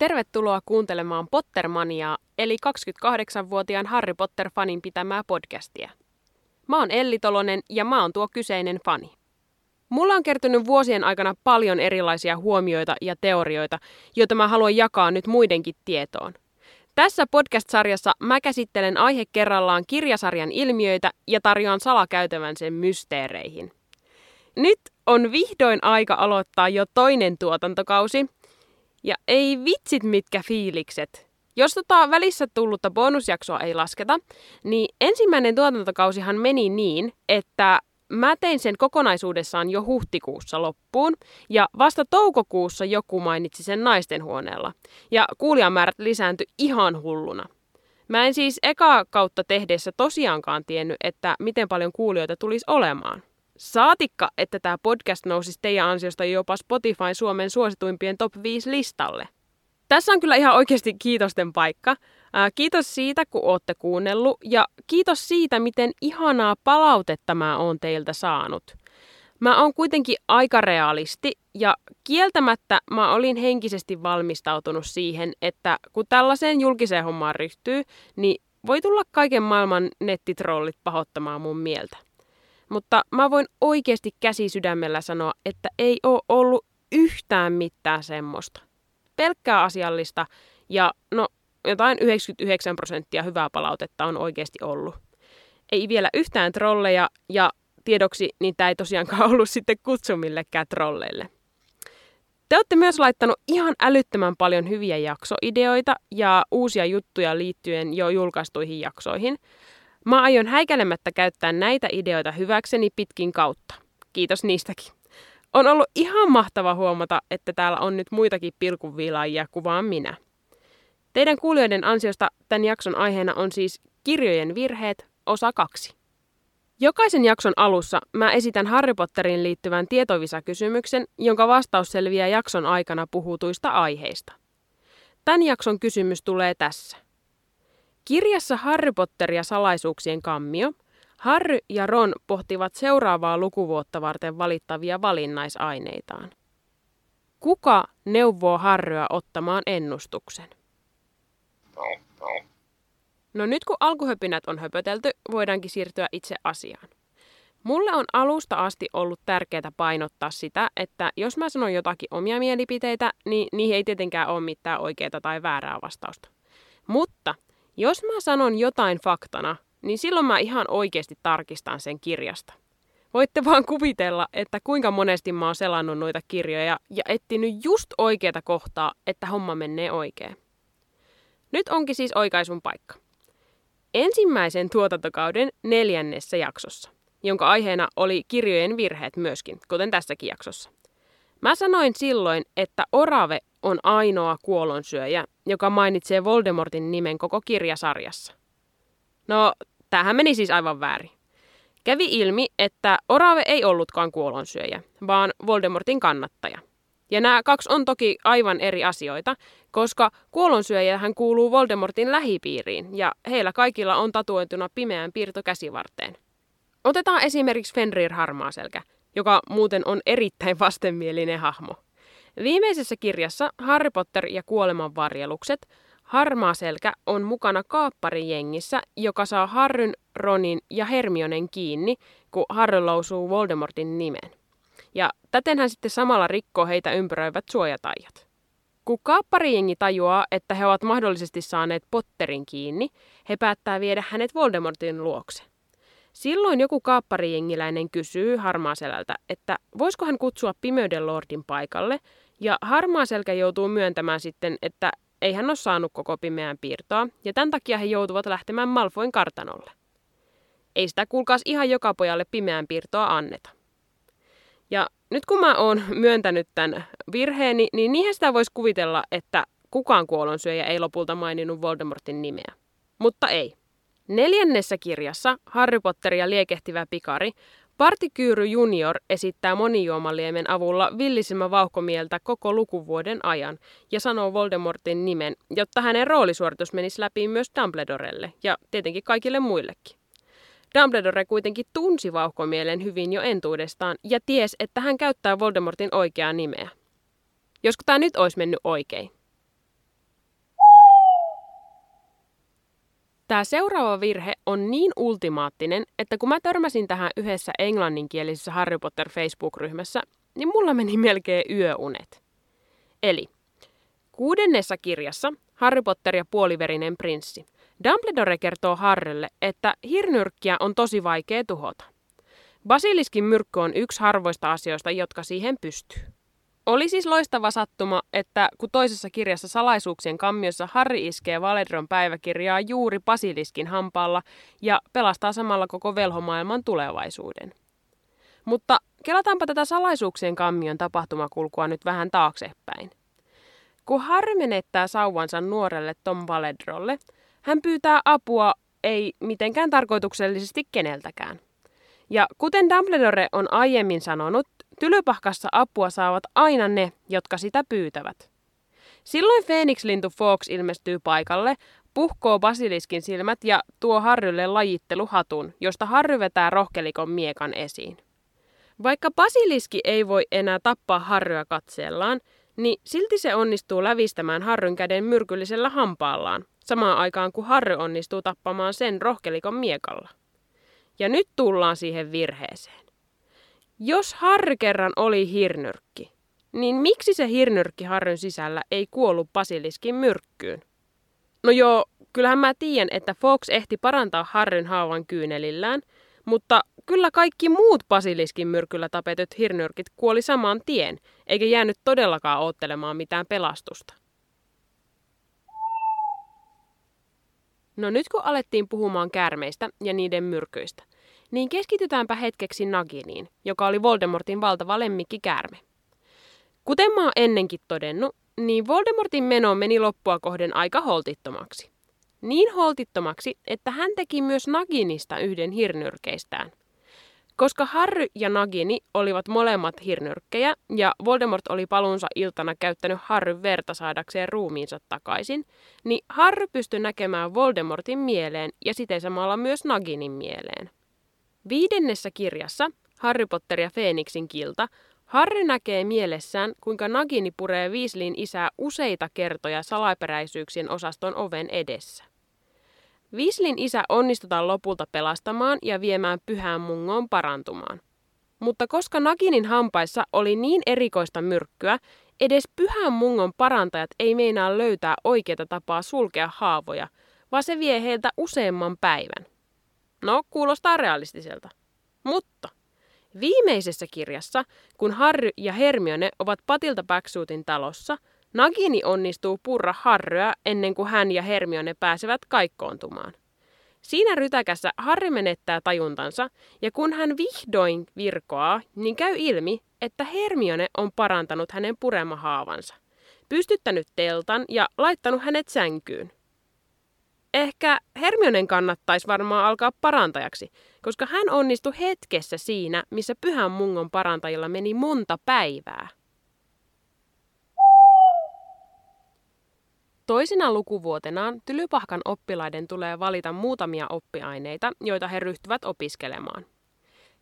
Tervetuloa kuuntelemaan Pottermaniaa, eli 28-vuotiaan Harry Potter-fanin pitämää podcastia. Mä oon Elli Tolonen ja mä oon tuo kyseinen fani. Mulla on kertynyt vuosien aikana paljon erilaisia huomioita ja teorioita, joita mä haluan jakaa nyt muidenkin tietoon. Tässä podcast-sarjassa mä käsittelen aihe kerrallaan kirjasarjan ilmiöitä ja tarjoan salakäytävän sen mysteereihin. Nyt on vihdoin aika aloittaa jo toinen tuotantokausi, ja ei vitsit mitkä fiilikset. Jos tota välissä tullutta bonusjaksoa ei lasketa, niin ensimmäinen tuotantokausihan meni niin, että mä tein sen kokonaisuudessaan jo huhtikuussa loppuun, ja vasta toukokuussa joku mainitsi sen naisten huoneella, ja kuulijamäärät lisääntyi ihan hulluna. Mä en siis eka kautta tehdessä tosiaankaan tiennyt, että miten paljon kuulijoita tulisi olemaan. Saatikka, että tämä podcast nousisi teidän ansiosta jopa Spotify Suomen suosituimpien top 5 listalle. Tässä on kyllä ihan oikeasti kiitosten paikka. Ää, kiitos siitä, kun olette kuunnellut ja kiitos siitä, miten ihanaa palautetta mä oon teiltä saanut. Mä oon kuitenkin aika realisti ja kieltämättä mä olin henkisesti valmistautunut siihen, että kun tällaiseen julkiseen hommaan ryhtyy, niin voi tulla kaiken maailman nettitrollit pahoittamaan mun mieltä. Mutta mä voin oikeasti käsi sydämellä sanoa, että ei ole ollut yhtään mitään semmoista. Pelkkää asiallista ja no jotain 99 prosenttia hyvää palautetta on oikeasti ollut. Ei vielä yhtään trolleja ja tiedoksi, tämä ei tosiaankaan ollut sitten kutsu millekään trolleille. Te olette myös laittanut ihan älyttömän paljon hyviä jaksoideoita ja uusia juttuja liittyen jo julkaistuihin jaksoihin – Mä aion häikäilemättä käyttää näitä ideoita hyväkseni pitkin kautta. Kiitos niistäkin. On ollut ihan mahtava huomata, että täällä on nyt muitakin pilkunviilaajia kuvaan minä. Teidän kuulijoiden ansiosta tämän jakson aiheena on siis kirjojen virheet, osa kaksi. Jokaisen jakson alussa mä esitän Harry Potteriin liittyvän tietovisakysymyksen, jonka vastaus selviää jakson aikana puhutuista aiheista. Tämän jakson kysymys tulee tässä – Kirjassa Harry Potter ja salaisuuksien kammio Harry ja Ron pohtivat seuraavaa lukuvuotta varten valittavia valinnaisaineitaan. Kuka neuvoo Harryä ottamaan ennustuksen? No nyt kun alkuhöpinät on höpötelty, voidaankin siirtyä itse asiaan. Mulle on alusta asti ollut tärkeää painottaa sitä, että jos mä sanon jotakin omia mielipiteitä, niin niihin ei tietenkään ole mitään oikeaa tai väärää vastausta. Mutta jos mä sanon jotain faktana, niin silloin mä ihan oikeasti tarkistan sen kirjasta. Voitte vaan kuvitella, että kuinka monesti mä oon selannut noita kirjoja ja etsinyt just oikeata kohtaa, että homma menee oikein. Nyt onkin siis oikaisun paikka. Ensimmäisen tuotantokauden neljännessä jaksossa, jonka aiheena oli kirjojen virheet myöskin, kuten tässäkin jaksossa. Mä sanoin silloin, että orave on ainoa kuolonsyöjä, joka mainitsee Voldemortin nimen koko kirjasarjassa. No, tähän meni siis aivan väärin. Kävi ilmi, että Orave ei ollutkaan kuolonsyöjä, vaan Voldemortin kannattaja. Ja nämä kaksi on toki aivan eri asioita, koska hän kuuluu Voldemortin lähipiiriin ja heillä kaikilla on tatuointuna pimeän piirto käsivarteen. Otetaan esimerkiksi Fenrir Harmaaselkä, joka muuten on erittäin vastenmielinen hahmo. Viimeisessä kirjassa Harry Potter ja kuoleman varjelukset Harmaa selkä on mukana kaapparijengissä, joka saa Harryn, Ronin ja Hermionen kiinni, kun Harry lausuu Voldemortin nimen. Ja täten hän sitten samalla rikkoo heitä ympäröivät suojataijat. Kun kaapparijengi tajuaa, että he ovat mahdollisesti saaneet Potterin kiinni, he päättää viedä hänet Voldemortin luokse. Silloin joku kaapparijengiläinen kysyy Harmaaselältä, että voisiko hän kutsua Pimeyden Lordin paikalle, ja Harmaaselkä joutuu myöntämään sitten, että ei hän ole saanut koko pimeän piirtoa, ja tämän takia he joutuvat lähtemään Malfoin kartanolle. Ei sitä kuulkaas ihan joka pojalle pimeän piirtoa anneta. Ja nyt kun mä oon myöntänyt tämän virheeni, niin niinhän sitä voisi kuvitella, että kukaan kuolonsyöjä ei lopulta maininnut Voldemortin nimeä. Mutta ei. Neljännessä kirjassa Harry Potter ja liekehtivä pikari Partikyyry junior esittää monijuomaliemen avulla villisimä vauhkomieltä koko lukuvuoden ajan ja sanoo Voldemortin nimen, jotta hänen roolisuoritus menisi läpi myös Dumbledorelle ja tietenkin kaikille muillekin. Dumbledore kuitenkin tunsi vauhkomielen hyvin jo entuudestaan ja ties, että hän käyttää Voldemortin oikeaa nimeä. Josko tämä nyt olisi mennyt oikein? Tämä seuraava virhe on niin ultimaattinen, että kun mä törmäsin tähän yhdessä englanninkielisessä Harry Potter Facebook-ryhmässä, niin mulla meni melkein yöunet. Eli kuudennessa kirjassa Harry Potter ja puoliverinen prinssi. Dumbledore kertoo Harrylle, että hirnyrkkiä on tosi vaikea tuhota. Basiliskin myrkky on yksi harvoista asioista, jotka siihen pystyy. Oli siis loistava sattuma, että kun toisessa kirjassa salaisuuksien kammiossa Harry iskee Valedron päiväkirjaa juuri Basiliskin hampaalla ja pelastaa samalla koko velhomaailman tulevaisuuden. Mutta kelataanpa tätä salaisuuksien kammion tapahtumakulkua nyt vähän taaksepäin. Kun Harry menettää sauvansa nuorelle Tom Valedrolle, hän pyytää apua ei mitenkään tarkoituksellisesti keneltäkään. Ja kuten Dumbledore on aiemmin sanonut, tylypahkassa apua saavat aina ne, jotka sitä pyytävät. Silloin Phoenix-lintu Fox ilmestyy paikalle, puhkoo basiliskin silmät ja tuo Harrylle lajitteluhatun, josta Harry vetää rohkelikon miekan esiin. Vaikka basiliski ei voi enää tappaa Harryä katseellaan, niin silti se onnistuu lävistämään Harryn käden myrkyllisellä hampaallaan, samaan aikaan kuin Harry onnistuu tappamaan sen rohkelikon miekalla. Ja nyt tullaan siihen virheeseen. Jos Harry kerran oli hirnyrkki, niin miksi se hirnyrkki Harryn sisällä ei kuollut basiliskin myrkkyyn? No joo, kyllähän mä tiedän, että Fox ehti parantaa Harryn haavan kyynelillään, mutta kyllä kaikki muut basiliskin myrkyllä tapetyt hirnyrkit kuoli saman tien, eikä jäänyt todellakaan oottelemaan mitään pelastusta. No nyt kun alettiin puhumaan käärmeistä ja niiden myrkyistä, niin keskitytäänpä hetkeksi Naginiin, joka oli Voldemortin valtava lemmikki käärme. Kuten mä oon ennenkin todennut, niin Voldemortin meno meni loppua kohden aika holtittomaksi. Niin holtittomaksi, että hän teki myös Naginista yhden hirnyrkeistään. Koska Harry ja Nagini olivat molemmat hirnyrkkejä ja Voldemort oli palunsa iltana käyttänyt Harry verta saadakseen ruumiinsa takaisin, niin Harry pystyi näkemään Voldemortin mieleen ja siten samalla myös Naginin mieleen. Viidennessä kirjassa, Harry Potter ja Feeniksin kilta, Harry näkee mielessään, kuinka Nagini puree Weasleyin isää useita kertoja salaperäisyyksien osaston oven edessä. Weasleyin isä onnistutaan lopulta pelastamaan ja viemään pyhään mungoon parantumaan. Mutta koska Naginin hampaissa oli niin erikoista myrkkyä, edes pyhän mungon parantajat ei meinaa löytää oikeaa tapaa sulkea haavoja, vaan se vie heiltä useamman päivän. No, kuulostaa realistiselta. Mutta viimeisessä kirjassa, kun Harry ja Hermione ovat patilta Backsuitin talossa, Nagini onnistuu purra Harryä ennen kuin hän ja Hermione pääsevät kaikkoontumaan. Siinä rytäkässä Harry menettää tajuntansa, ja kun hän vihdoin virkoaa, niin käy ilmi, että Hermione on parantanut hänen puremahaavansa, pystyttänyt teltan ja laittanut hänet sänkyyn. Ehkä Hermionen kannattaisi varmaan alkaa parantajaksi, koska hän onnistui hetkessä siinä, missä pyhän mungon parantajilla meni monta päivää. Toisena lukuvuotenaan Tylypahkan oppilaiden tulee valita muutamia oppiaineita, joita he ryhtyvät opiskelemaan.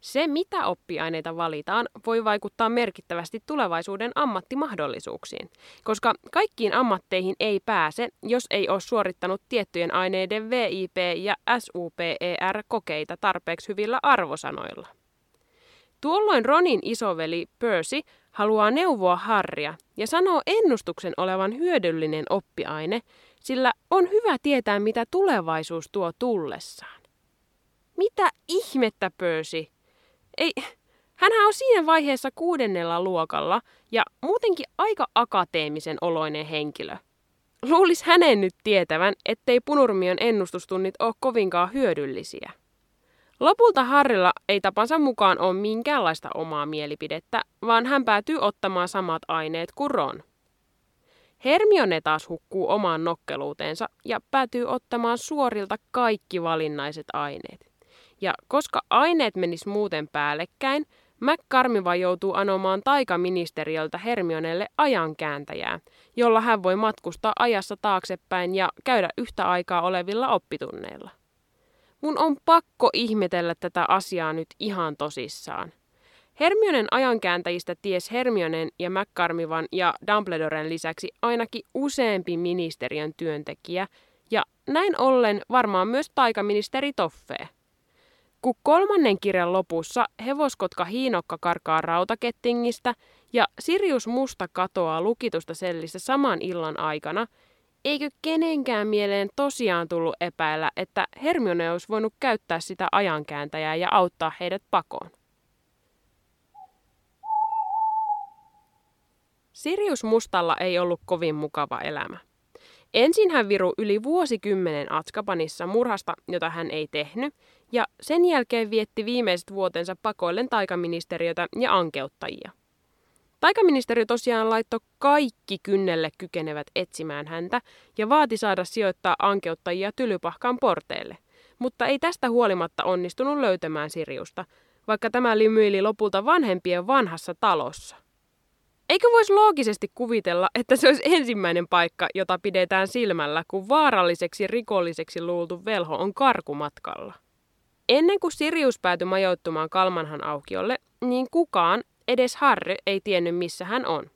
Se, mitä oppiaineita valitaan, voi vaikuttaa merkittävästi tulevaisuuden ammattimahdollisuuksiin, koska kaikkiin ammatteihin ei pääse, jos ei ole suorittanut tiettyjen aineiden VIP- ja SUPER-kokeita tarpeeksi hyvillä arvosanoilla. Tuolloin Ronin isoveli Percy haluaa neuvoa Harria ja sanoo ennustuksen olevan hyödyllinen oppiaine, sillä on hyvä tietää, mitä tulevaisuus tuo tullessaan. Mitä ihmettä, Percy? Ei, hänhän on siinä vaiheessa kuudennella luokalla ja muutenkin aika akateemisen oloinen henkilö. Luulis hänen nyt tietävän, ettei punurmion ennustustunnit ole kovinkaan hyödyllisiä. Lopulta Harrilla ei tapansa mukaan ole minkäänlaista omaa mielipidettä, vaan hän päätyy ottamaan samat aineet kuin Ron. Hermione taas hukkuu omaan nokkeluuteensa ja päätyy ottamaan suorilta kaikki valinnaiset aineet. Ja koska aineet menis muuten päällekkäin, McCarmiva joutuu anomaan taikaministeriöltä Hermionelle ajankääntäjää, jolla hän voi matkustaa ajassa taaksepäin ja käydä yhtä aikaa olevilla oppitunneilla. Mun on pakko ihmetellä tätä asiaa nyt ihan tosissaan. Hermionen ajankääntäjistä ties Hermionen ja McCarmivan ja Dumbledoren lisäksi ainakin useampi ministeriön työntekijä, ja näin ollen varmaan myös taikaministeri Toffee. Kun kolmannen kirjan lopussa hevoskotka Hiinokka karkaa rautakettingistä ja Sirius Musta katoaa lukitusta sellistä saman illan aikana, eikö kenenkään mieleen tosiaan tullut epäillä, että Hermione olisi voinut käyttää sitä ajankääntäjää ja auttaa heidät pakoon? Sirius Mustalla ei ollut kovin mukava elämä. Ensin hän viru yli vuosikymmenen Atskabanissa murhasta, jota hän ei tehnyt, ja sen jälkeen vietti viimeiset vuotensa pakoillen taikaministeriötä ja ankeuttajia. Taikaministeriö tosiaan laittoi kaikki kynnelle kykenevät etsimään häntä ja vaati saada sijoittaa ankeuttajia tylypahkan porteille, mutta ei tästä huolimatta onnistunut löytämään Siriusta, vaikka tämä lymyili lopulta vanhempien vanhassa talossa. Eikö voisi loogisesti kuvitella, että se olisi ensimmäinen paikka, jota pidetään silmällä, kun vaaralliseksi rikolliseksi luultu velho on karkumatkalla? Ennen kuin Sirius päätyi majoittumaan Kalmanhan aukiolle, niin kukaan, edes Harry, ei tiennyt missä hän on.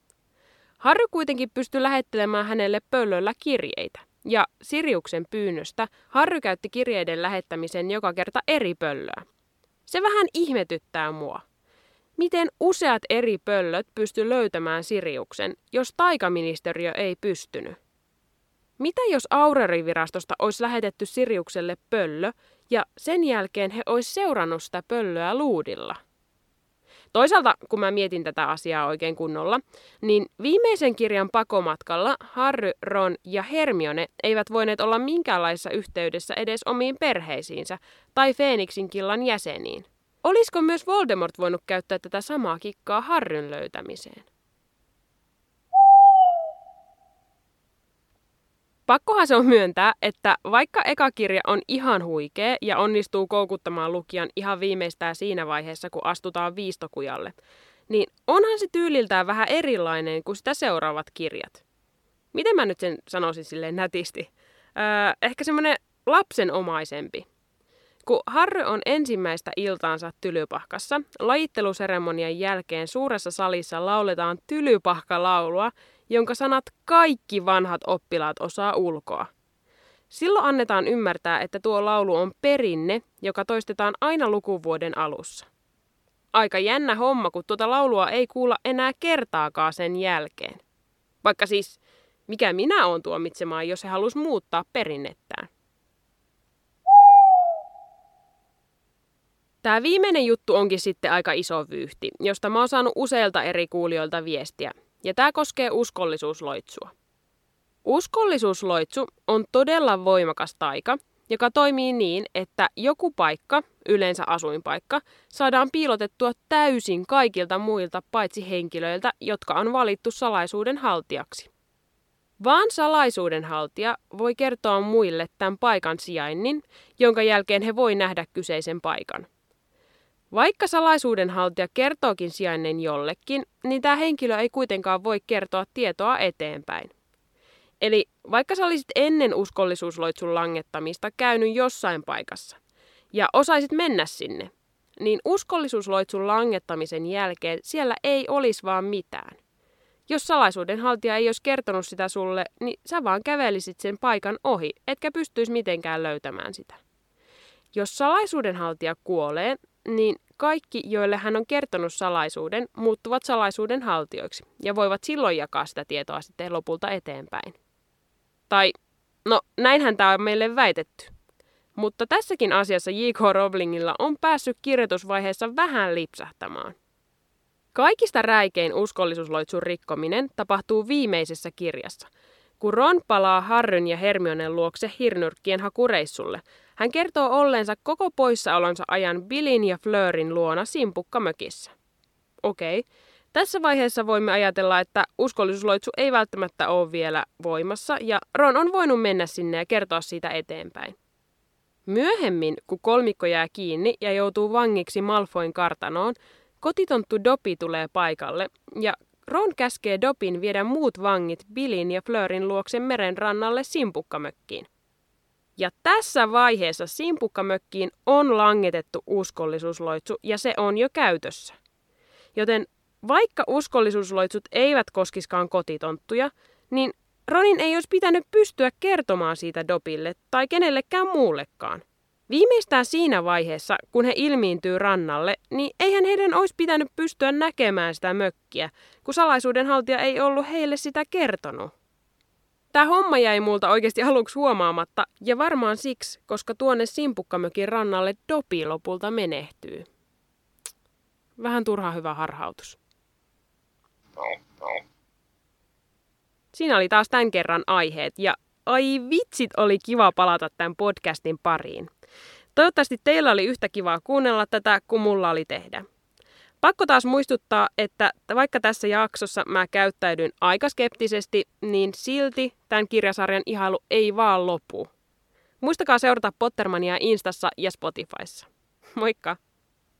Harry kuitenkin pystyi lähettelemään hänelle pöllöllä kirjeitä. Ja Siriuksen pyynnöstä Harry käytti kirjeiden lähettämisen joka kerta eri pöllöä. Se vähän ihmetyttää mua. Miten useat eri pöllöt pysty löytämään Siriuksen, jos taikaministeriö ei pystynyt? Mitä jos Aurorivirastosta olisi lähetetty Siriukselle pöllö ja sen jälkeen he olisi seurannut sitä pöllöä luudilla? Toisaalta, kun mä mietin tätä asiaa oikein kunnolla, niin viimeisen kirjan pakomatkalla Harry, Ron ja Hermione eivät voineet olla minkäänlaisessa yhteydessä edes omiin perheisiinsä tai Feeniksin killan jäseniin. Olisiko myös Voldemort voinut käyttää tätä samaa kikkaa Harryn löytämiseen? Pakkohan se on myöntää, että vaikka eka kirja on ihan huikea ja onnistuu koukuttamaan lukijan ihan viimeistään siinä vaiheessa, kun astutaan viistokujalle, niin onhan se tyyliltään vähän erilainen kuin sitä seuraavat kirjat. Miten mä nyt sen sanoisin silleen nätisti? Öö, ehkä semmoinen lapsenomaisempi. Kun Harry on ensimmäistä iltaansa tylypahkassa, lajitteluseremonian jälkeen suuressa salissa lauletaan tylypahkalaulua, jonka sanat kaikki vanhat oppilaat osaa ulkoa. Silloin annetaan ymmärtää, että tuo laulu on perinne, joka toistetaan aina lukuvuoden alussa. Aika jännä homma, kun tuota laulua ei kuulla enää kertaakaan sen jälkeen. Vaikka siis, mikä minä olen tuomitsemaan, jos he halus muuttaa perinnettään. Tämä viimeinen juttu onkin sitten aika iso vyyhti, josta mä oon saanut useilta eri kuulijoilta viestiä, ja tämä koskee uskollisuusloitsua. Uskollisuusloitsu on todella voimakas taika, joka toimii niin, että joku paikka, yleensä asuinpaikka, saadaan piilotettua täysin kaikilta muilta paitsi henkilöiltä, jotka on valittu salaisuuden haltijaksi. Vaan salaisuuden haltija voi kertoa muille tämän paikan sijainnin, jonka jälkeen he voi nähdä kyseisen paikan. Vaikka salaisuudenhaltija kertookin sijainnin jollekin, niin tämä henkilö ei kuitenkaan voi kertoa tietoa eteenpäin. Eli vaikka sä olisit ennen uskollisuusloitsun langettamista käynyt jossain paikassa ja osaisit mennä sinne, niin uskollisuusloitsun langettamisen jälkeen siellä ei olisi vaan mitään. Jos salaisuudenhaltija ei olisi kertonut sitä sulle, niin sä vaan kävelisit sen paikan ohi, etkä pystyisi mitenkään löytämään sitä. Jos salaisuudenhaltija kuolee, niin kaikki, joille hän on kertonut salaisuuden, muuttuvat salaisuuden haltioiksi ja voivat silloin jakaa sitä tietoa sitten lopulta eteenpäin. Tai, no näinhän tämä on meille väitetty. Mutta tässäkin asiassa J.K. Rowlingilla on päässyt kirjoitusvaiheessa vähän lipsahtamaan. Kaikista räikein uskollisuusloitsun rikkominen tapahtuu viimeisessä kirjassa, kun Ron palaa Harryn ja Hermionen luokse hirnyrkkien hakureissulle – hän kertoo olleensa koko poissaolonsa ajan Billin ja Fleurin luona simpukkamökissä. Okei, tässä vaiheessa voimme ajatella, että uskollisuusloitsu ei välttämättä ole vielä voimassa ja Ron on voinut mennä sinne ja kertoa siitä eteenpäin. Myöhemmin, kun kolmikko jää kiinni ja joutuu vangiksi Malfoin kartanoon, kotitonttu Dopi tulee paikalle ja Ron käskee Dopin viedä muut vangit Billin ja Fleurin luokse meren rannalle simpukkamökkiin. Ja tässä vaiheessa simpukkamökkiin on langetettu uskollisuusloitsu ja se on jo käytössä. Joten vaikka uskollisuusloitsut eivät koskiskaan kotitonttuja, niin Ronin ei olisi pitänyt pystyä kertomaan siitä Dobille tai kenellekään muullekaan. Viimeistään siinä vaiheessa, kun he ilmiintyy rannalle, niin eihän heidän olisi pitänyt pystyä näkemään sitä mökkiä, kun salaisuudenhaltija ei ollut heille sitä kertonut. Tämä homma jäi multa oikeasti aluksi huomaamatta, ja varmaan siksi, koska tuonne Simpukkamökin rannalle Dopi lopulta menehtyy. Vähän turha hyvä harhautus. Siinä oli taas tämän kerran aiheet, ja ai vitsit oli kiva palata tämän podcastin pariin. Toivottavasti teillä oli yhtä kivaa kuunnella tätä kuin mulla oli tehdä. Pakko taas muistuttaa, että vaikka tässä jaksossa mä käyttäydyn aika skeptisesti, niin silti tämän kirjasarjan ihailu ei vaan lopu. Muistakaa seurata Pottermania Instassa ja Spotifyssa. Moikka!